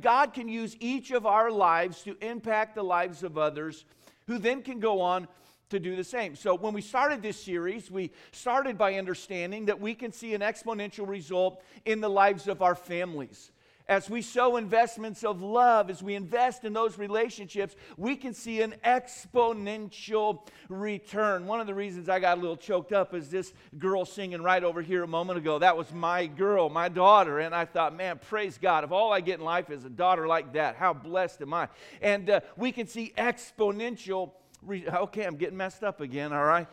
God can use each of our lives to impact the lives of others who then can go on to do the same. So, when we started this series, we started by understanding that we can see an exponential result in the lives of our families. As we sow investments of love, as we invest in those relationships, we can see an exponential return. One of the reasons I got a little choked up is this girl singing right over here a moment ago. That was my girl, my daughter. And I thought, man, praise God. If all I get in life is a daughter like that, how blessed am I? And uh, we can see exponential. Re- okay, I'm getting messed up again, all right?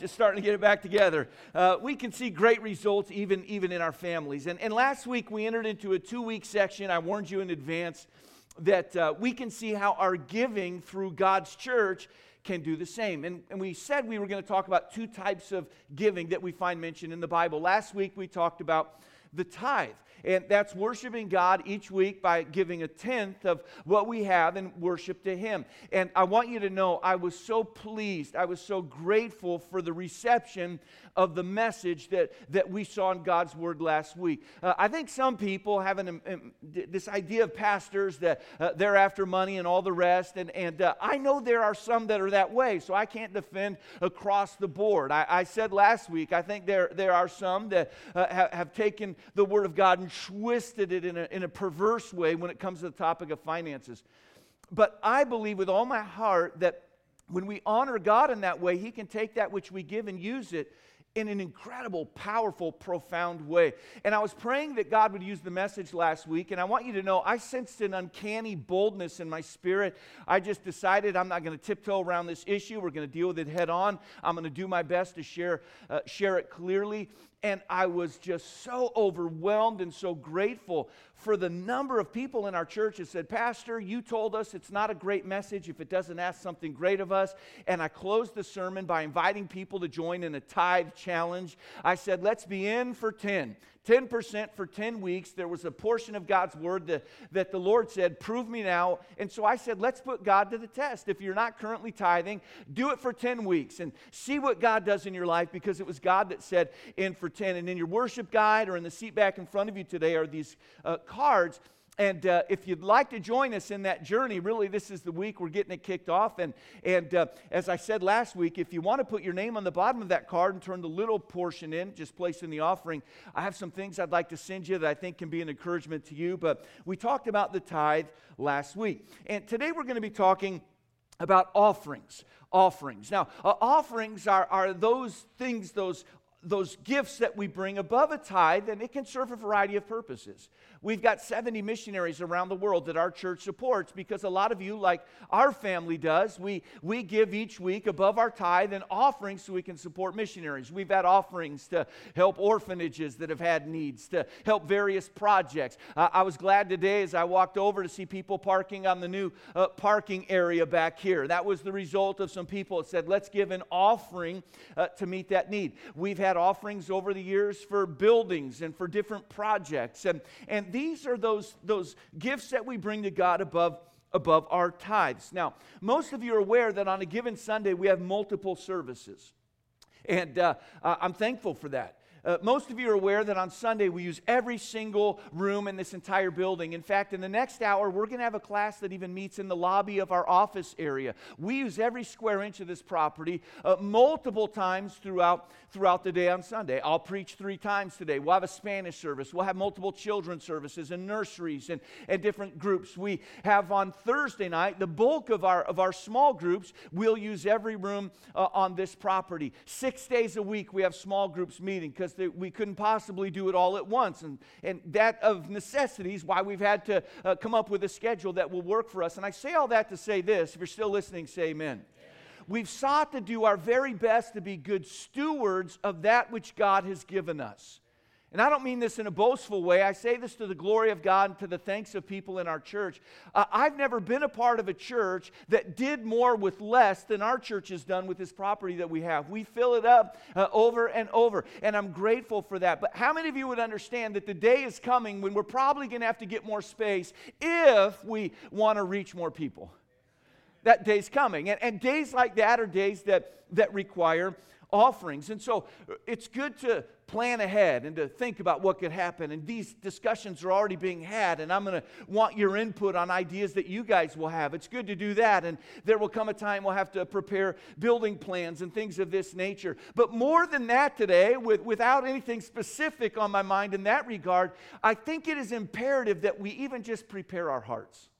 Just starting to get it back together. Uh, we can see great results even, even in our families. And, and last week we entered into a two week section. I warned you in advance that uh, we can see how our giving through God's church can do the same. And, and we said we were going to talk about two types of giving that we find mentioned in the Bible. Last week we talked about the tithe. And that's worshiping God each week by giving a tenth of what we have and worship to Him. And I want you to know I was so pleased, I was so grateful for the reception of the message that, that we saw in God's Word last week. Uh, I think some people have an, um, this idea of pastors that uh, they're after money and all the rest. And, and uh, I know there are some that are that way, so I can't defend across the board. I, I said last week, I think there, there are some that uh, have, have taken the Word of God twisted it in a, in a perverse way when it comes to the topic of finances. But I believe with all my heart that when we honor God in that way, He can take that which we give and use it in an incredible, powerful, profound way. And I was praying that God would use the message last week, and I want you to know I sensed an uncanny boldness in my spirit. I just decided I'm not going to tiptoe around this issue. We're going to deal with it head on. I'm going to do my best to share, uh, share it clearly. And I was just so overwhelmed and so grateful for the number of people in our church that said, Pastor, you told us it's not a great message if it doesn't ask something great of us. And I closed the sermon by inviting people to join in a tithe challenge. I said, let's be in for 10. 10% for 10 weeks. There was a portion of God's word that, that the Lord said, Prove me now. And so I said, Let's put God to the test. If you're not currently tithing, do it for 10 weeks and see what God does in your life because it was God that said, In for 10. And in your worship guide or in the seat back in front of you today are these uh, cards and uh, if you'd like to join us in that journey, really, this is the week we're getting it kicked off. And, and uh, as I said last week, if you want to put your name on the bottom of that card and turn the little portion in, just place in the offering, I have some things I'd like to send you that I think can be an encouragement to you. But we talked about the tithe last week. And today we're going to be talking about offerings offerings. Now, uh, offerings are, are those things, those those gifts that we bring above a tithe, and it can serve a variety of purposes. We've got 70 missionaries around the world that our church supports because a lot of you, like our family does, we, we give each week above our tithe and offerings so we can support missionaries. We've had offerings to help orphanages that have had needs, to help various projects. Uh, I was glad today as I walked over to see people parking on the new uh, parking area back here. That was the result of some people that said, let's give an offering uh, to meet that need. We've had offerings over the years for buildings and for different projects. And, and these are those, those gifts that we bring to God above, above our tithes. Now, most of you are aware that on a given Sunday we have multiple services. And uh, I'm thankful for that. Uh, most of you are aware that on Sunday we use every single room in this entire building. In fact, in the next hour, we're going to have a class that even meets in the lobby of our office area. We use every square inch of this property uh, multiple times throughout, throughout the day on Sunday. I'll preach three times today. We'll have a Spanish service, we'll have multiple children's services and nurseries and, and different groups. We have on Thursday night the bulk of our, of our small groups. We'll use every room uh, on this property. Six days a week, we have small groups meeting because because we couldn't possibly do it all at once. And, and that of necessity is why we've had to uh, come up with a schedule that will work for us. And I say all that to say this. If you're still listening, say amen. We've sought to do our very best to be good stewards of that which God has given us. And I don't mean this in a boastful way. I say this to the glory of God and to the thanks of people in our church. Uh, I've never been a part of a church that did more with less than our church has done with this property that we have. We fill it up uh, over and over, and I'm grateful for that. But how many of you would understand that the day is coming when we're probably going to have to get more space if we want to reach more people? That day's coming. And, and days like that are days that, that require offerings. And so uh, it's good to plan ahead and to think about what could happen. And these discussions are already being had, and I'm going to want your input on ideas that you guys will have. It's good to do that. And there will come a time we'll have to prepare building plans and things of this nature. But more than that today, with, without anything specific on my mind in that regard, I think it is imperative that we even just prepare our hearts.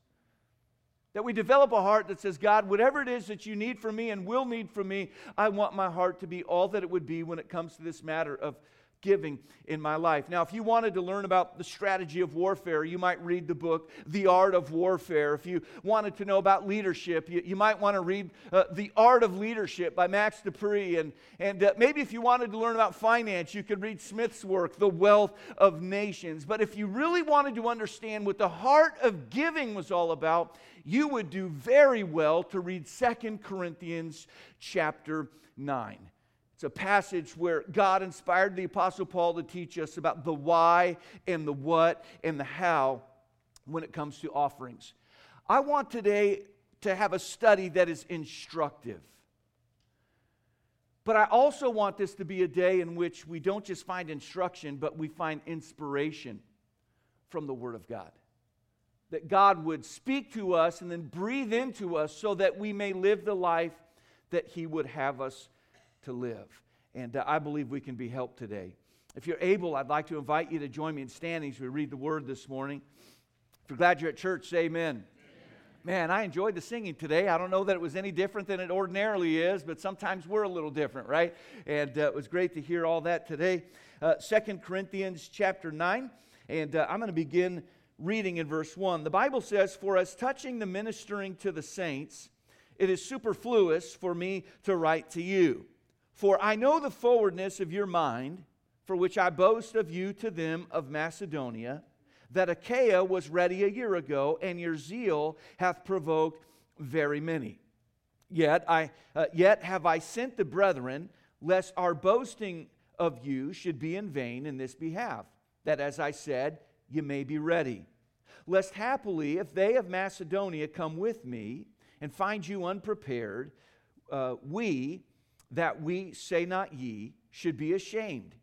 That we develop a heart that says, God, whatever it is that you need from me and will need from me, I want my heart to be all that it would be when it comes to this matter of giving in my life. Now, if you wanted to learn about the strategy of warfare, you might read the book, The Art of Warfare. If you wanted to know about leadership, you, you might want to read uh, The Art of Leadership by Max De Pree. And, and uh, maybe if you wanted to learn about finance, you could read Smith's work, The Wealth of Nations. But if you really wanted to understand what the heart of giving was all about, you would do very well to read Second Corinthians chapter 9. It's a passage where God inspired the Apostle Paul to teach us about the why and the what and the how when it comes to offerings. I want today to have a study that is instructive. But I also want this to be a day in which we don't just find instruction, but we find inspiration from the Word of God. That God would speak to us and then breathe into us so that we may live the life that He would have us to live. And uh, I believe we can be helped today. If you're able, I'd like to invite you to join me in standing as we read the word this morning. If you're glad you're at church, say amen. Man, I enjoyed the singing today. I don't know that it was any different than it ordinarily is, but sometimes we're a little different, right? And uh, it was great to hear all that today. Uh, Second Corinthians chapter 9, and uh, I'm going to begin reading in verse 1. The Bible says, For as touching the ministering to the saints, it is superfluous for me to write to you for I know the forwardness of your mind, for which I boast of you to them of Macedonia, that Achaia was ready a year ago, and your zeal hath provoked very many. Yet, I, uh, yet have I sent the brethren, lest our boasting of you should be in vain in this behalf, that as I said, you may be ready. Lest happily, if they of Macedonia come with me and find you unprepared, uh, we, that we, say not ye, should be ashamed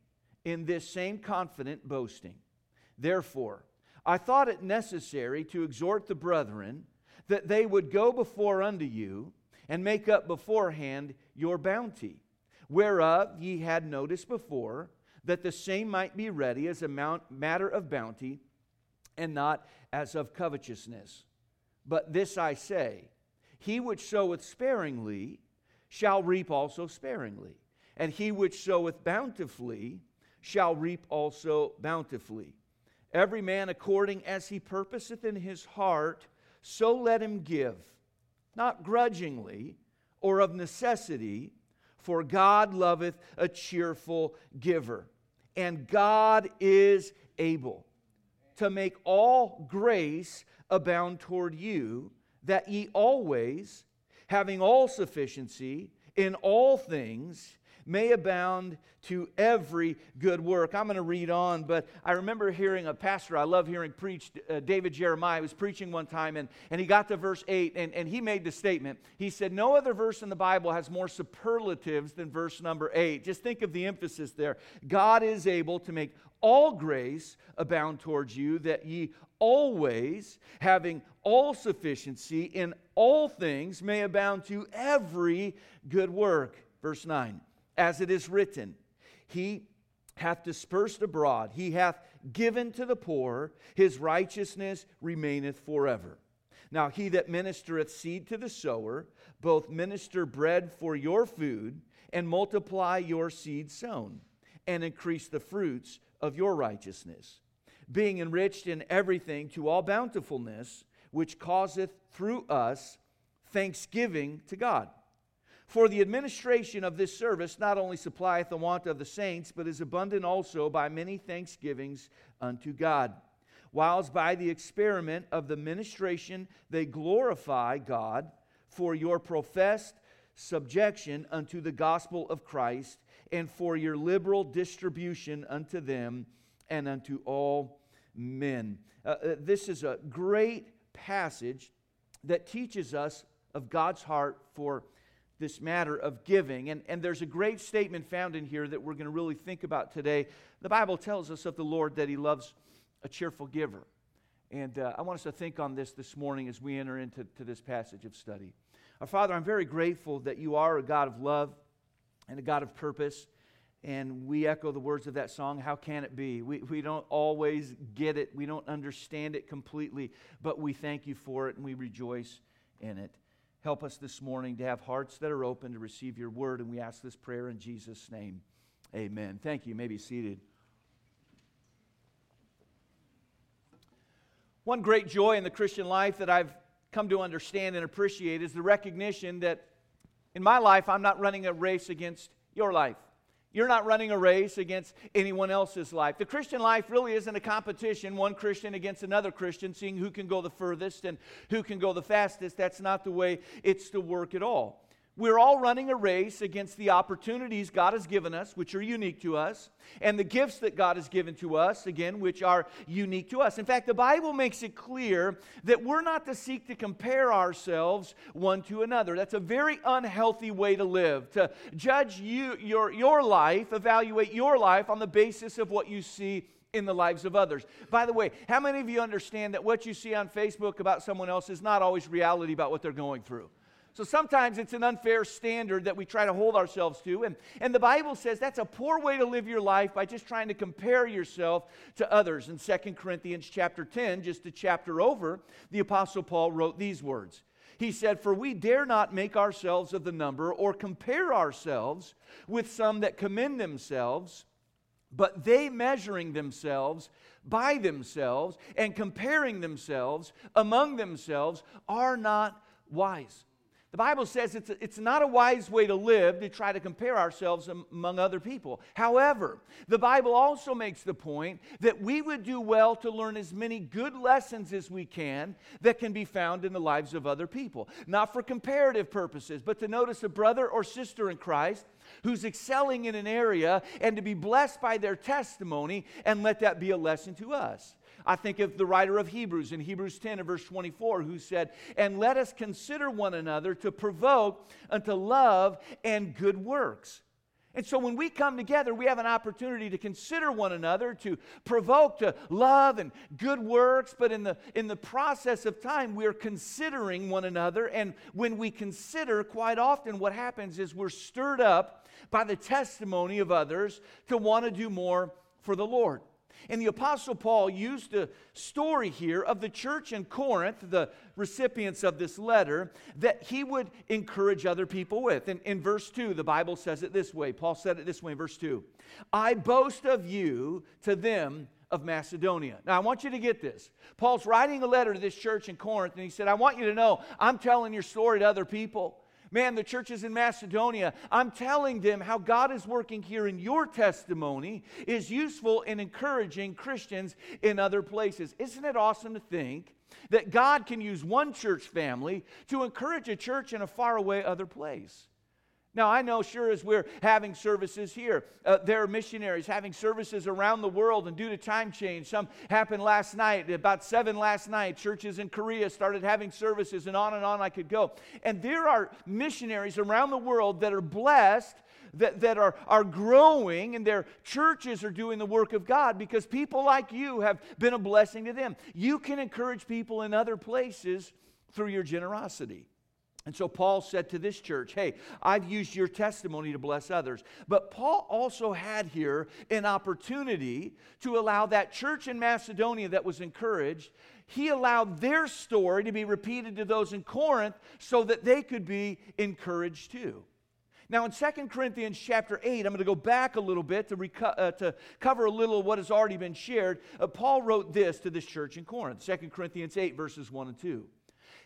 in this same confident boasting. Therefore, I thought it necessary to exhort the brethren that they would go before unto you and make up beforehand your bounty, whereof ye had notice before, that the same might be ready as a matter of bounty and not as of covetousness. But this I say, he which soweth sparingly shall reap also sparingly, and he which soweth bountifully shall reap also bountifully. Every man according as he purposeth in his heart, so let him give, not grudgingly or of necessity, for God loveth a cheerful giver. And God is able to make all grace abound toward you, that ye always, having all sufficiency in all things, may abound to every good work. I'm going to read on, but I remember hearing a pastor I love hearing preach, uh, David Jeremiah, was preaching one time, and, and he got to verse 8, and, and he made the statement. He said, No other verse in the Bible has more superlatives than verse number 8. Just think of the emphasis there. God is able to make all grace abound towards you, that ye always, having all sufficiency in all things, may abound to every good work. Verse 9, as it is written, He hath dispersed abroad, He hath given to the poor, His righteousness remaineth forever. Now, he that ministereth seed to the sower, both minister bread for your food, and multiply your seed sown, and increase the fruits of your righteousness being enriched in everything to all bountifulness, which causeth through us thanksgiving to God. For the administration of this service not only supplieth the want of the saints, but is abundant also by many thanksgivings unto God. Whilst by the experiment of the ministration they glorify God for your professed subjection unto the gospel of Christ, and for your liberal distribution unto them and unto all men. Uh, uh, this is a great passage that teaches us of God's heart for this matter of giving. And, and there's a great statement found in here that we're going to really think about today. The Bible tells us of the Lord that He loves a cheerful giver. And uh, I want us to think on this this morning as we enter into to this passage of study. Our Father, I'm very grateful that you are a God of love and a God of purpose. And we echo the words of that song, How Can It Be? We, we don't always get it, we don't understand it completely, but we thank you for it and we rejoice in it. Help us this morning to have hearts that are open to receive your word, and we ask this prayer in Jesus' name. Amen. Thank you. you may be seated. One great joy in the Christian life that I've come to understand and appreciate is the recognition that in my life, I'm not running a race against your life. You're not running a race against anyone else's life. The Christian life really isn't a competition, one Christian against another Christian, seeing who can go the furthest and who can go the fastest. That's not the way it's to work at all. We're all running a race against the opportunities God has given us, which are unique to us, and the gifts that God has given to us, again, which are unique to us. In fact, the Bible makes it clear that we're not to seek to compare ourselves one to another. That's a very unhealthy way to live, to judge you, your, your life, evaluate your life on the basis of what you see in the lives of others. By the way, how many of you understand that what you see on Facebook about someone else is not always reality about what they're going through? So sometimes it's an unfair standard that we try to hold ourselves to. And, and the Bible says that's a poor way to live your life by just trying to compare yourself to others. In 2 Corinthians chapter 10, just a chapter over, the Apostle Paul wrote these words. He said, For we dare not make ourselves of the number or compare ourselves with some that commend themselves, but they measuring themselves by themselves and comparing themselves among themselves are not wise. The Bible says it's, it's not a wise way to live to try to compare ourselves among other people. However, the Bible also makes the point that we would do well to learn as many good lessons as we can that can be found in the lives of other people. Not for comparative purposes, but to notice a brother or sister in Christ who's excelling in an area and to be blessed by their testimony and let that be a lesson to us. I think of the writer of Hebrews in Hebrews 10 and verse 24 who said, And let us consider one another to provoke unto love and good works. And so when we come together, we have an opportunity to consider one another, to provoke to love and good works. But in the, in the process of time, we're considering one another. And when we consider, quite often what happens is we're stirred up by the testimony of others to want to do more for the Lord. And the Apostle Paul used a story here of the church in Corinth, the recipients of this letter, that he would encourage other people with. And in verse 2, the Bible says it this way. Paul said it this way in verse 2 I boast of you to them of Macedonia. Now, I want you to get this. Paul's writing a letter to this church in Corinth, and he said, I want you to know I'm telling your story to other people. Man, the churches in Macedonia, I'm telling them how God is working here in your testimony is useful in encouraging Christians in other places. Isn't it awesome to think that God can use one church family to encourage a church in a faraway other place? Now, I know, sure, as we're having services here, uh, there are missionaries having services around the world, and due to time change, some happened last night, about seven last night. Churches in Korea started having services, and on and on I could go. And there are missionaries around the world that are blessed. That, that are, are growing and their churches are doing the work of God because people like you have been a blessing to them. You can encourage people in other places through your generosity. And so Paul said to this church, Hey, I've used your testimony to bless others. But Paul also had here an opportunity to allow that church in Macedonia that was encouraged, he allowed their story to be repeated to those in Corinth so that they could be encouraged too. Now, in 2 Corinthians chapter 8, I'm going to go back a little bit to, reco- uh, to cover a little of what has already been shared. Uh, Paul wrote this to this church in Corinth 2 Corinthians 8, verses 1 and 2.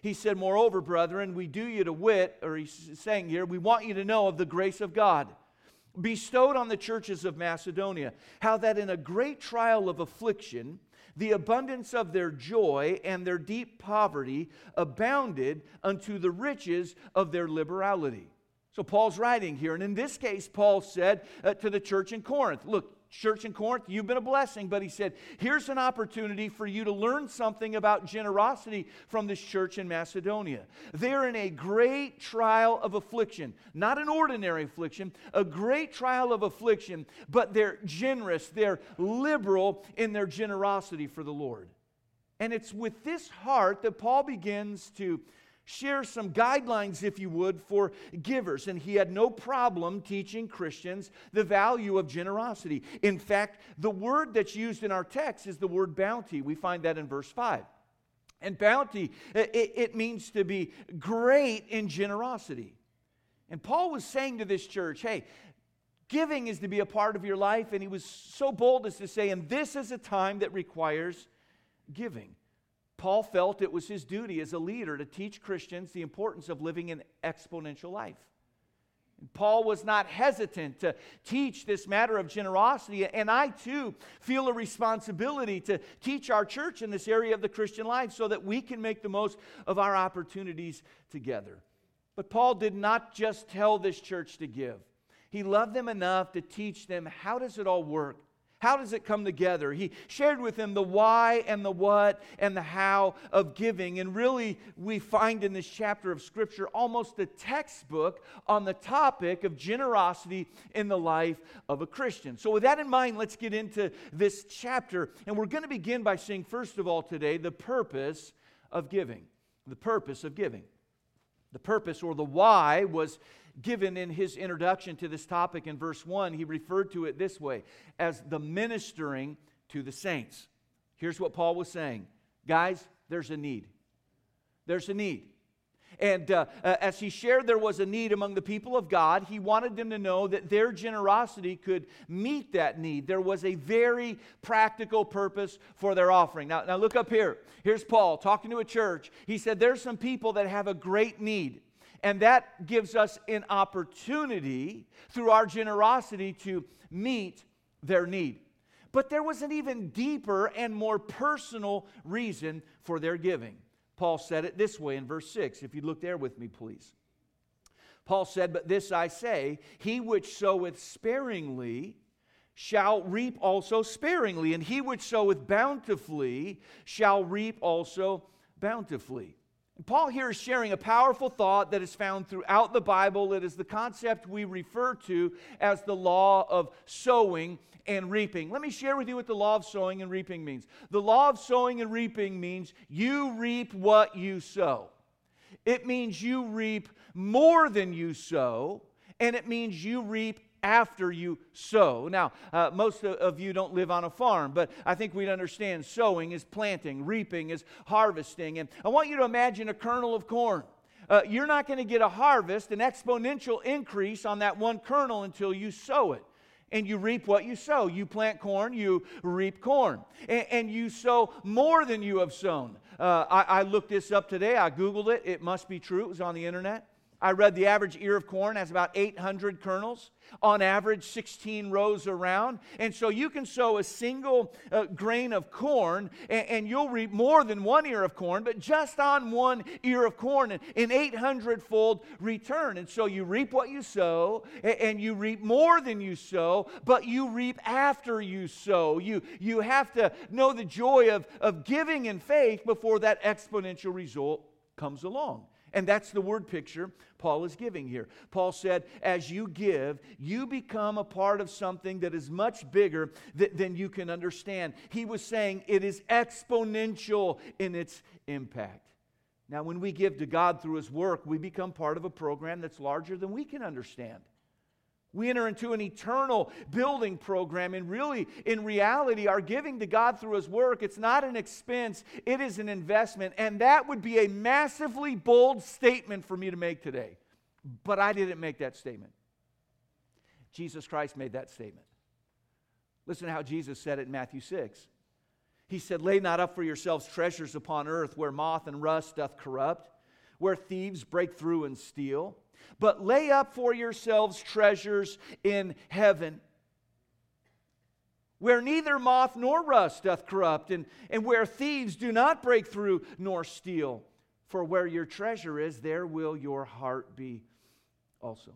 He said, Moreover, brethren, we do you to wit, or he's saying here, we want you to know of the grace of God bestowed on the churches of Macedonia, how that in a great trial of affliction, the abundance of their joy and their deep poverty abounded unto the riches of their liberality. So Paul's writing here, and in this case, Paul said uh, to the church in Corinth, Look, church in Corinth, you've been a blessing. But he said, here's an opportunity for you to learn something about generosity from this church in Macedonia. They're in a great trial of affliction, not an ordinary affliction, a great trial of affliction, but they're generous, they're liberal in their generosity for the Lord. And it's with this heart that Paul begins to share some guidelines, if you would, for givers. And he had no problem teaching Christians the value of generosity. In fact, the word that's used in our text is the word bounty. We find that in verse 5. And bounty, it, it means to be great in generosity. And Paul was saying to this church, hey, giving is to be a part of your life. And he was so bold as to say, and this is a time that requires giving. Paul felt it was his duty as a leader to teach Christians the importance of living an exponential life. Paul was not hesitant to teach this matter of generosity, and I too feel a responsibility to teach our church in this area of the Christian life so that we can make the most of our opportunities together. But Paul did not just tell this church to give. He loved them enough to teach them how does it all work? How does it come together? He shared with them the why and the what and the how of giving. And really, we find in this chapter of Scripture almost a textbook on the topic of generosity in the life of a Christian. So, with that in mind, let's get into this chapter. And we're going to begin by seeing, first of all, today, the purpose of giving. The purpose of giving. The purpose or the why was given in his introduction to this topic in verse 1, he referred to it this way as the ministering to the saints. Here's what Paul was saying Guys, there's a need. There's a need. And uh, uh, as he shared there was a need among the people of God, he wanted them to know that their generosity could meet that need. There was a very practical purpose for their offering. Now, now look up here. Here's Paul talking to a church. He said, There's some people that have a great need. And that gives us an opportunity through our generosity to meet their need. But there was an even deeper and more personal reason for their giving. Paul said it this way in verse 6. If you look there with me, please. Paul said, But this I say, he which soweth sparingly shall reap also sparingly, and he which soweth bountifully shall reap also bountifully. Paul here is sharing a powerful thought that is found throughout the Bible. It is the concept we refer to as the law of sowing and reaping. Let me share with you what the law of sowing and reaping means. The law of sowing and reaping means you reap what you sow. It means you reap more than you sow, and it means you reap after you sow. Now, uh, most of you don't live on a farm, but I think we'd understand sowing is planting, reaping is harvesting. And I want you to imagine a kernel of corn. Uh, you're not going to get a harvest, an exponential increase on that one kernel until you sow it. And you reap what you sow. You plant corn, you reap corn. And, and you sow more than you have sown. Uh, I, I looked this up today. I Googled it. It must be true. It was on the internet. I read the average ear of corn has about 800 kernels, on average 16 rows around. And so you can sow a single uh, grain of corn and, and, you'll reap more than one ear of corn, but just on one ear of corn, an, an 800 fold return. And so you reap what you sow and, and you reap more than you sow, but you reap after you sow. You, you have to know the joy of, of giving in faith before that exponential result comes along. And that's the word picture Paul is giving here. Paul said, as you give, you become a part of something that is much bigger th- than you can understand. He was saying it is exponential in its impact. Now, when we give to God through His work, we become part of a program that's larger than we can understand. We enter into an eternal building program, and really, in reality, our giving to God through His work, it's not an expense, it is an investment. And that would be a massively bold statement for me to make today. But I didn't make that statement. Jesus Christ made that statement. Listen to how Jesus said it in Matthew 6. He said, Lay not up for yourselves treasures upon earth where moth and rust doth corrupt, where thieves break through and steal but lay up for yourselves treasures in heaven where neither moth nor rust doth corrupt, and, and where thieves do not break through nor steal. For where your treasure is, there will your heart be also.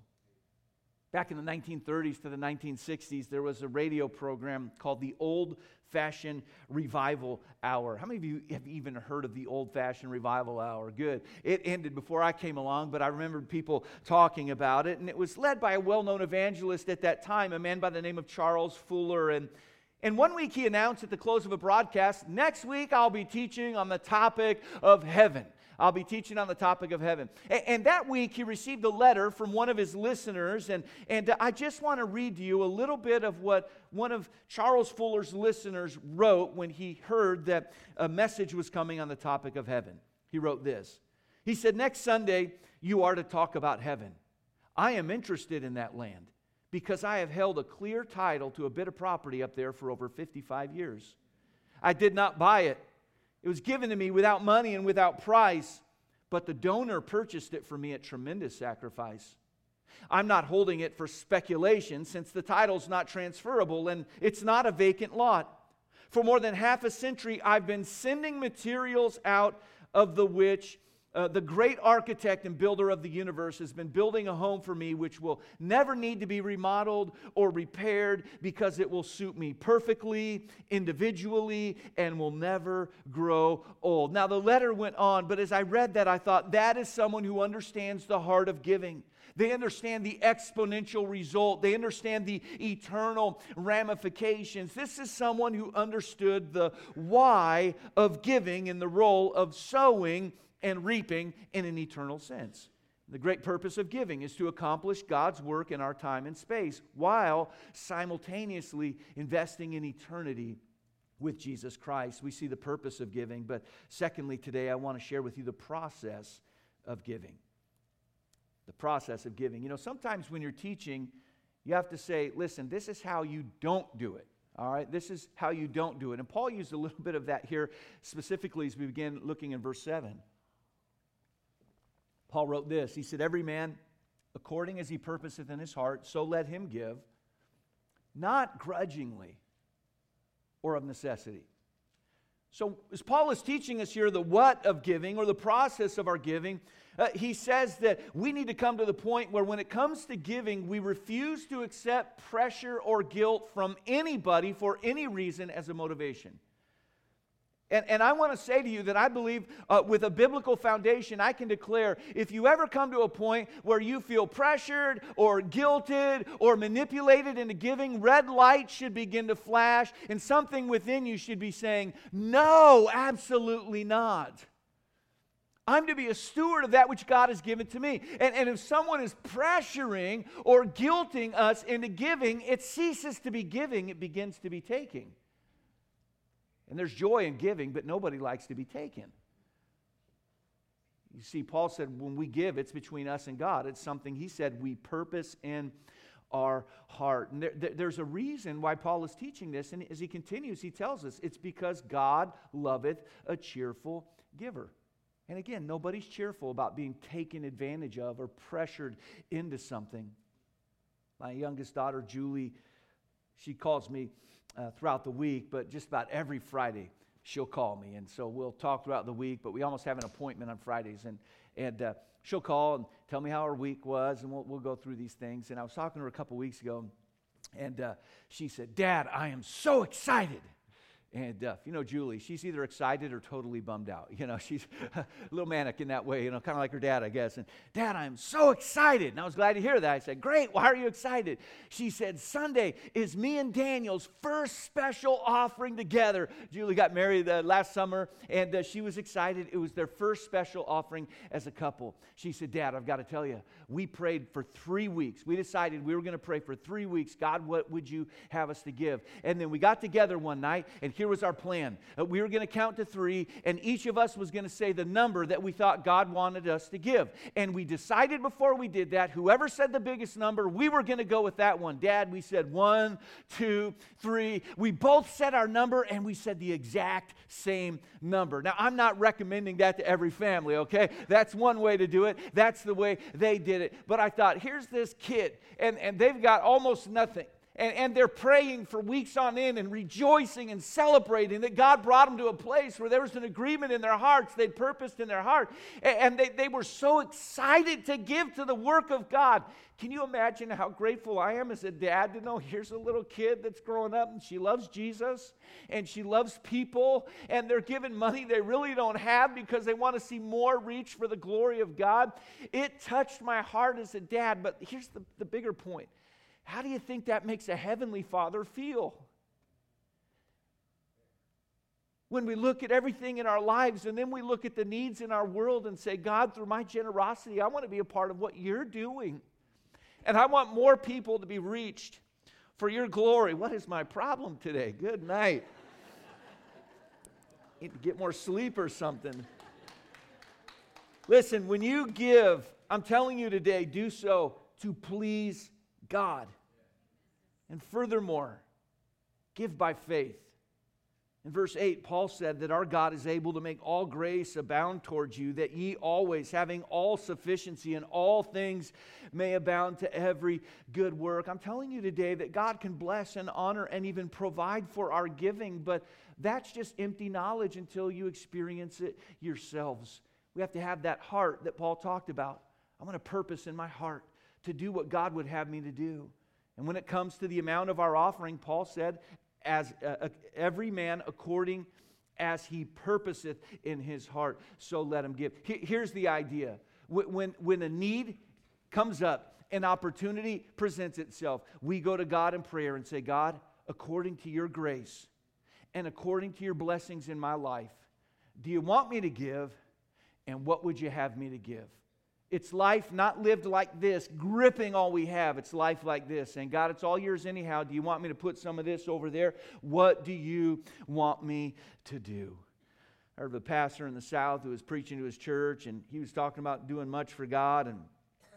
Back in the 1930s to the 1960s, there was a radio program called the Old Fashioned Revival Hour. How many of you have even heard of the Old Fashioned Revival Hour? Good. It ended before I came along, but I remember people talking about it, and it was led by a well known evangelist at that time, a man by the name of Charles Fuller. And and one week he announced at the close of a broadcast, next week I'll be teaching on the topic of heaven. I'll be teaching on the topic of heaven. And, and, that week, he received a letter from one of his listeners. And, and uh, I just want to read to you a little bit of what one of Charles Fuller's listeners wrote when he heard that a message was coming on the topic of heaven. He wrote this He said, Next Sunday, you are to talk about heaven. I am interested in that land because I have held a clear title to a bit of property up there for over 55 years. I did not buy it it was given to me without money and without price, but the donor purchased it for me at tremendous sacrifice. I'm not holding it for speculation since the title's not transferable and it's not a vacant lot. For more than half a century, I've been sending materials out of the which uh, the great architect and builder of the universe has been building a home for me which will never need to be remodeled or repaired because it will suit me perfectly, individually, and will never grow old. Now, the letter went on, but as I read that, I thought that is someone who understands the heart of giving. They understand the exponential result. They understand the eternal ramifications. This is someone who understood the why of giving and the role of sowing and reaping in an eternal sense. The great purpose of giving is to accomplish God's work in our time and space while simultaneously investing in eternity with Jesus Christ. We see the purpose of giving, but secondly, today I want to share with you the process of giving. The process of giving. You know, sometimes when you're teaching, you have to say, listen, this is how you don't do it. All right, this is how you don't do it. And Paul used a little bit of that here specifically as we begin looking in verse 7. Paul wrote this He said, Every man, according as he purposeth in his heart, so let him give, not grudgingly or of necessity. So, as Paul is teaching us here the what of giving or the process of our giving, uh, he says that we need to come to the point where when it comes to giving, we refuse to accept pressure or guilt from anybody for any reason as a motivation. And, and I want to say to you that I believe uh, with a biblical foundation, I can declare if you ever come to a point where you feel pressured or guilted or manipulated into giving, red light should begin to flash, and something within you should be saying, No, absolutely not. I'm to be a steward of that which God has given to me. And, and if someone is pressuring or guilting us into giving, it ceases to be giving, it begins to be taking. And there's joy in giving, but nobody likes to be taken. You see, Paul said, when we give, it's between us and God. It's something he said we purpose in our heart. And there, there, there's a reason why Paul is teaching this. And as he continues, he tells us it's because God loveth a cheerful giver. And again, nobody's cheerful about being taken advantage of or pressured into something. My youngest daughter, Julie, she calls me uh, throughout the week, but just about every Friday she'll call me. And so we'll talk throughout the week, but we almost have an appointment on Fridays. And, and uh, she'll call and tell me how her week was, and we'll, we'll go through these things. And I was talking to her a couple weeks ago, and uh, she said, Dad, I am so excited. And uh, you know, Julie, she's either excited or totally bummed out. You know, she's a little manic in that way, you know, kind of like her dad, I guess. And Dad, I'm so excited. And I was glad to hear that. I said, Great, why are you excited? She said, Sunday is me and Daniel's first special offering together. Julie got married uh, last summer, and uh, she was excited. It was their first special offering as a couple. She said, Dad, I've got to tell you, we prayed for three weeks. We decided we were going to pray for three weeks. God, what would you have us to give? And then we got together one night, and here was our plan. Uh, we were going to count to three, and each of us was going to say the number that we thought God wanted us to give. And we decided before we did that, whoever said the biggest number, we were going to go with that one. Dad, we said one, two, three. We both said our number, and we said the exact same number. Now, I'm not recommending that to every family, okay? That's one way to do it. That's the way they did it. But I thought, here's this kid, and, and they've got almost nothing And, and they're praying for weeks on end and rejoicing and celebrating that God brought them to a place where there was an agreement in their hearts. They'd purposed in their heart. And, and they, they were so excited to give to the work of God. Can you imagine how grateful I am as a dad to know here's a little kid that's growing up and she loves Jesus and she loves people and they're giving money they really don't have because they want to see more reach for the glory of God? It touched my heart as a dad. But here's the, the bigger point how do you think that makes a heavenly father feel? When we look at everything in our lives and then we look at the needs in our world and say, God, through my generosity, I want to be a part of what you're doing. And I want more people to be reached for your glory. What is my problem today? Good night. Need to get more sleep or something. Listen, when you give, I'm telling you today, do so to please God. And furthermore, give by faith. In verse 8, Paul said that our God is able to make all grace abound towards you, that ye always, having all sufficiency in all things, may abound to every good work. I'm telling you today that God can bless and honor and even provide for our giving, but that's just empty knowledge until you experience it yourselves. We have to have that heart that Paul talked about. I want a purpose in my heart to do what God would have me to do. And when it comes to the amount of our offering, Paul said, as uh, uh every man according as he purposeth in his heart, so let him give. Here's the idea when, when a need comes up, an opportunity presents itself, we go to God in prayer and say, God, according to your grace and according to your blessings in my life, do you want me to give? And what would you have me to give? It's life not lived like this, gripping all we have. It's life like this. And God, it's all yours anyhow. Do you want me to put some of this over there? What do you want me to do? I heard of a pastor in the South who was preaching to his church, and he was talking about doing much for God. And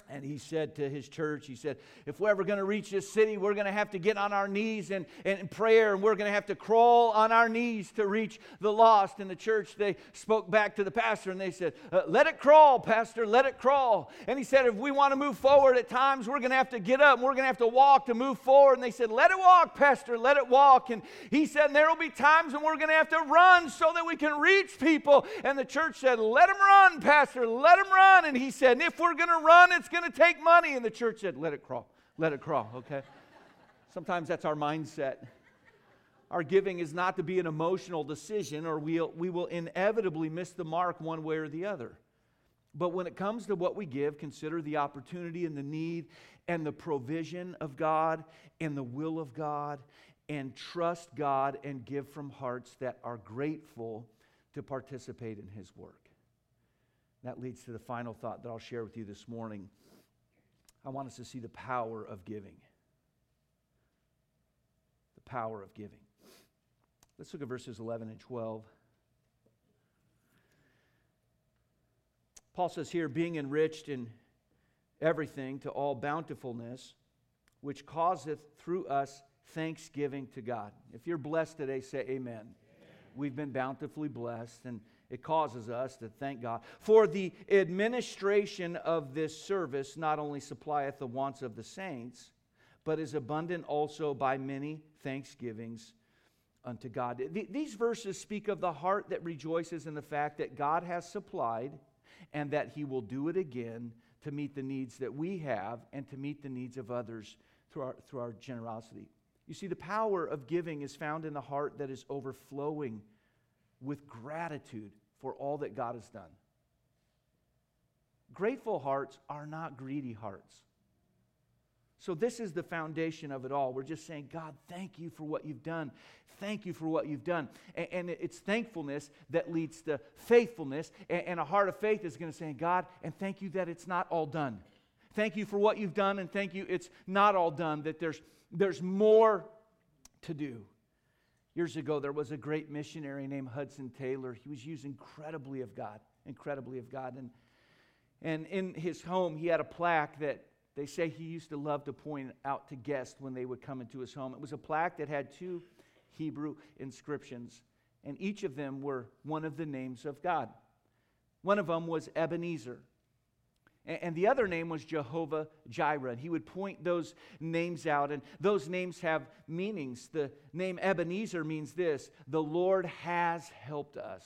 and he said to his church, he said, if we're ever going to reach this city, we're going to have to get on our knees and, and in prayer, and we're going to have to crawl on our knees to reach the lost. And the church, they spoke back to the pastor and they said, uh, Let it crawl, Pastor, let it crawl. And he said, If we want to move forward at times, we're going to have to get up and we're going to have to walk to move forward. And they said, Let it walk, Pastor, let it walk. And he said, There will be times when we're going to have to run so that we can reach people. And the church said, Let them run, Pastor, let them run. And he said, If we're going to run, it's going to take money. And the church said, let it crawl, let it crawl, okay? Sometimes that's our mindset. Our giving is not to be an emotional decision, or we'll, we will inevitably miss the mark one way or the other. But when it comes to what we give, consider the opportunity and the need and the provision of God and the will of God, and trust God and give from hearts that are grateful to participate in His work. That leads to the final thought that I'll share with you this morning. I want us to see the power of giving. The power of giving. Let's look at verses 11 and 12. Paul says here, being enriched in everything to all bountifulness, which causeth through us thanksgiving to God. If you're blessed today, say amen. amen. We've been bountifully blessed, and it causes us to thank God. For the administration of this service not only supplieth the wants of the saints, but is abundant also by many thanksgivings unto God. These verses speak of the heart that rejoices in the fact that God has supplied and that He will do it again to meet the needs that we have and to meet the needs of others through our, through our generosity. You see, the power of giving is found in the heart that is overflowing with gratitude for all that God has done. Grateful hearts are not greedy hearts. So, this is the foundation of it all. We're just saying, God, thank you for what you've done. Thank you for what you've done. And, and it's thankfulness that leads to faithfulness. And, and a heart of faith is going to say, God, and thank you that it's not all done. Thank you for what you've done, and thank you it's not all done, that there's, there's more to do. Years ago, there was a great missionary named Hudson Taylor. He was used incredibly of God, incredibly of God. And, and in his home, he had a plaque that they say he used to love to point out to guests when they would come into his home. It was a plaque that had two Hebrew inscriptions, and each of them were one of the names of God. One of them was Ebenezer. And the other name was Jehovah Jireh. And he would point those names out, and those names have meanings. The name Ebenezer means this the Lord has helped us.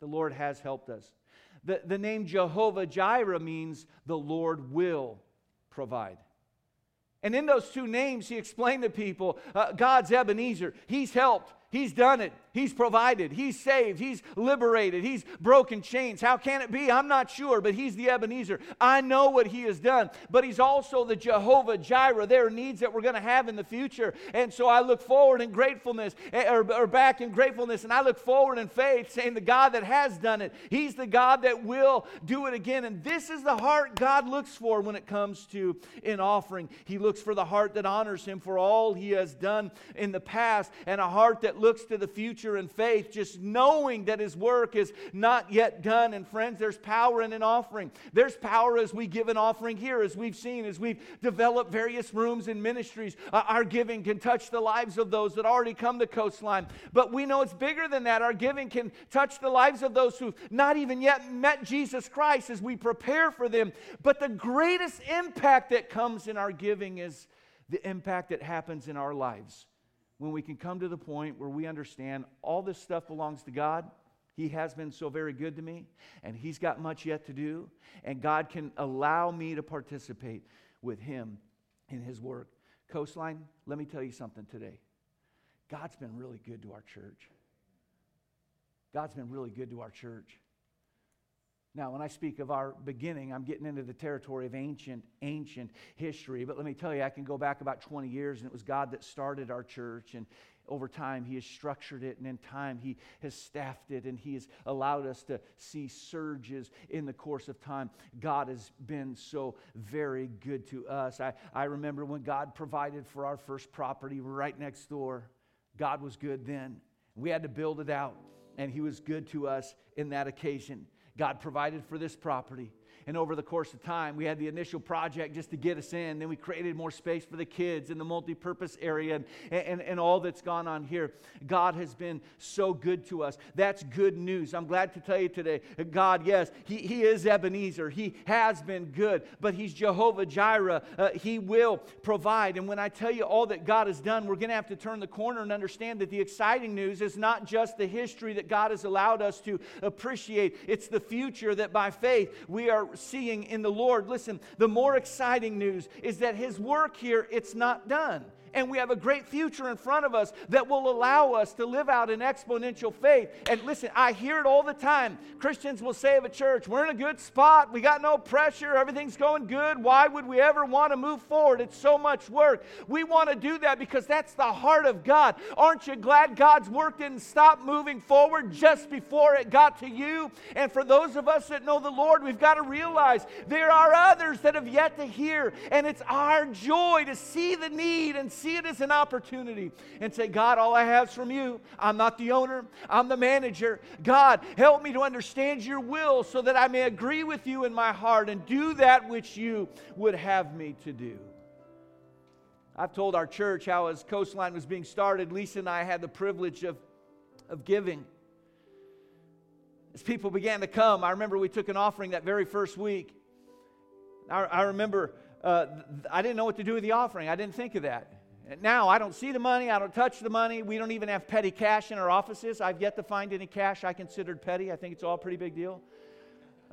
The Lord has helped us. The, the name Jehovah Jireh means the Lord will provide. And in those two names, he explained to people uh, God's Ebenezer. He's helped, He's done it. He's provided. He's saved. He's liberated. He's broken chains. How can it be? I'm not sure, but He's the Ebenezer. I know what He has done, but He's also the Jehovah Jireh. There are needs that we're going to have in the future. And so I look forward in gratefulness, eh, or, or back in gratefulness, and I look forward in faith, saying the God that has done it, He's the God that will do it again. And this is the heart God looks for when it comes to an offering. He looks for the heart that honors Him for all He has done in the past, and a heart that looks to the future in faith, just knowing that his work is not yet done. And friends, there's power in an offering. There's power as we give an offering here, as we've seen, as we've developed various rooms and ministries. Uh, our giving can touch the lives of those that already come to Coastline. But we know it's bigger than that. Our giving can touch the lives of those who've not even yet met Jesus Christ as we prepare for them. But the greatest impact that comes in our giving is the impact that happens in our lives when we can come to the point where we understand all this stuff belongs to God. He has been so very good to me, and He's got much yet to do, and God can allow me to participate with Him in His work. Coastline, let me tell you something today. God's been really good to our church. God's been really good to our church. Now, when I speak of our beginning, I'm getting into the territory of ancient, ancient history. But let me tell you, I can go back about 20 years, and it was God that started our church. And over time, He has structured it, and in time, He has staffed it, and He has allowed us to see surges in the course of time. God has been so very good to us. I, I remember when God provided for our first property right next door. God was good then. We had to build it out, and He was good to us in that occasion. God provided for this property. And over the course of time, we had the initial project just to get us in. Then we created more space for the kids in the multi purpose area and, and, and all that's gone on here. God has been so good to us. That's good news. I'm glad to tell you today God, yes, He, he is Ebenezer. He has been good, but He's Jehovah Jireh. Uh, he will provide. And when I tell you all that God has done, we're going to have to turn the corner and understand that the exciting news is not just the history that God has allowed us to appreciate, it's the future that by faith we are seeing in the Lord. Listen, the more exciting news is that his work here, it's not done and we have a great future in front of us that will allow us to live out an exponential faith. And listen, I hear it all the time. Christians will say of a church, we're in a good spot, we got no pressure, everything's going good. Why would we ever want to move forward? It's so much work. We want to do that because that's the heart of God. Aren't you glad God's work didn't stop moving forward just before it got to you? And for those of us that know the Lord, we've got to realize there are others that have yet to hear, and it's our joy to see the need and see it as an opportunity and say, God, all I have is from you. I'm not the owner, I'm the manager. God, help me to understand your will so that I may agree with you in my heart and do that which you would have me to do. I've told our church how, as Coastline was being started, Lisa and I had the privilege of, of giving. As people began to come, I remember we took an offering that very first week. I, I remember uh, I didn't know what to do with the offering. I didn't think of that. Now, I don't see the money. I don't touch the money. We don't even have petty cash in our offices. I've yet to find any cash I considered petty. I think it's all a pretty big deal.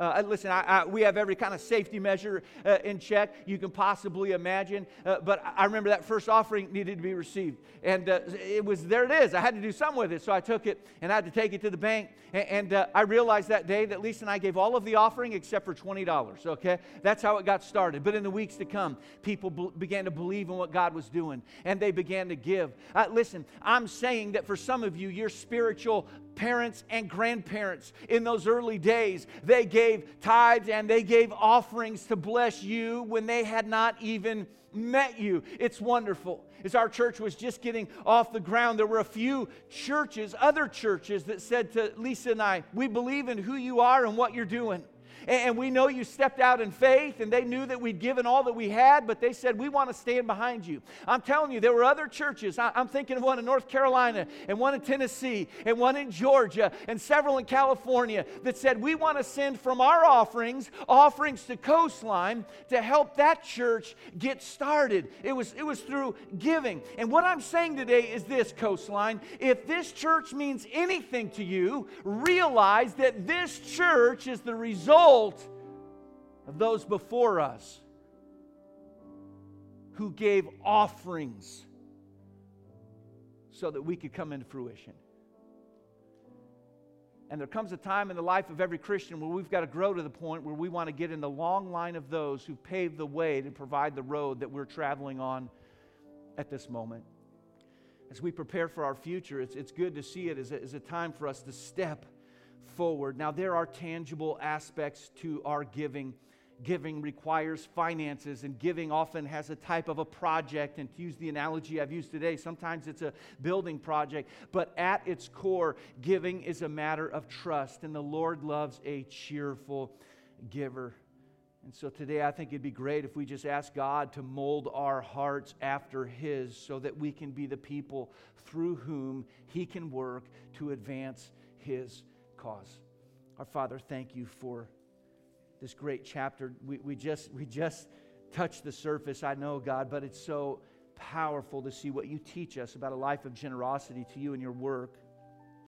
Uh, listen, I, I, we have every kind of safety measure uh, in check you can possibly imagine. Uh, but I remember that first offering needed to be received. And uh, it was, there it is. I had to do something with it. So I took it and I had to take it to the bank. And, and uh, I realized that day that Lisa and I gave all of the offering except for $20. Okay? That's how it got started. But in the weeks to come, people be- began to believe in what God was doing and they began to give. Uh, listen, I'm saying that for some of you, your spiritual parents and grandparents in those early days, they gave tithes and they gave offerings to bless you when they had not even met you. It's wonderful. As our church was just getting off the ground, there were a few churches, other churches, that said to Lisa and I, We believe in who you are and what you're doing. And we know you stepped out in faith, and they knew that we'd given all that we had, but they said, We want to stand behind you. I'm telling you, there were other churches. I'm thinking of one in North Carolina, and one in Tennessee, and one in Georgia, and several in California that said, We want to send from our offerings, offerings to Coastline to help that church get started. It was, it was through giving. And what I'm saying today is this, Coastline if this church means anything to you, realize that this church is the result of those before us who gave offerings so that we could come into fruition. And there comes a time in the life of every Christian where we've got to grow to the point where we want to get in the long line of those who paved the way to provide the road that we're traveling on at this moment. As we prepare for our future, it's, it's good to see it as a, as a time for us to step forward. Now, there are tangible aspects to our giving. Giving requires finances, and giving often has a type of a project. And to use the analogy I've used today, sometimes it's a building project, but at its core, giving is a matter of trust, and the Lord loves a cheerful giver. And so today, I think it'd be great if we just ask God to mold our hearts after His so that we can be the people through whom He can work to advance His cause. Our Father, thank you for this great chapter. We, we, just, we just touched the surface, I know, God, but it's so powerful to see what you teach us about a life of generosity to you and your work.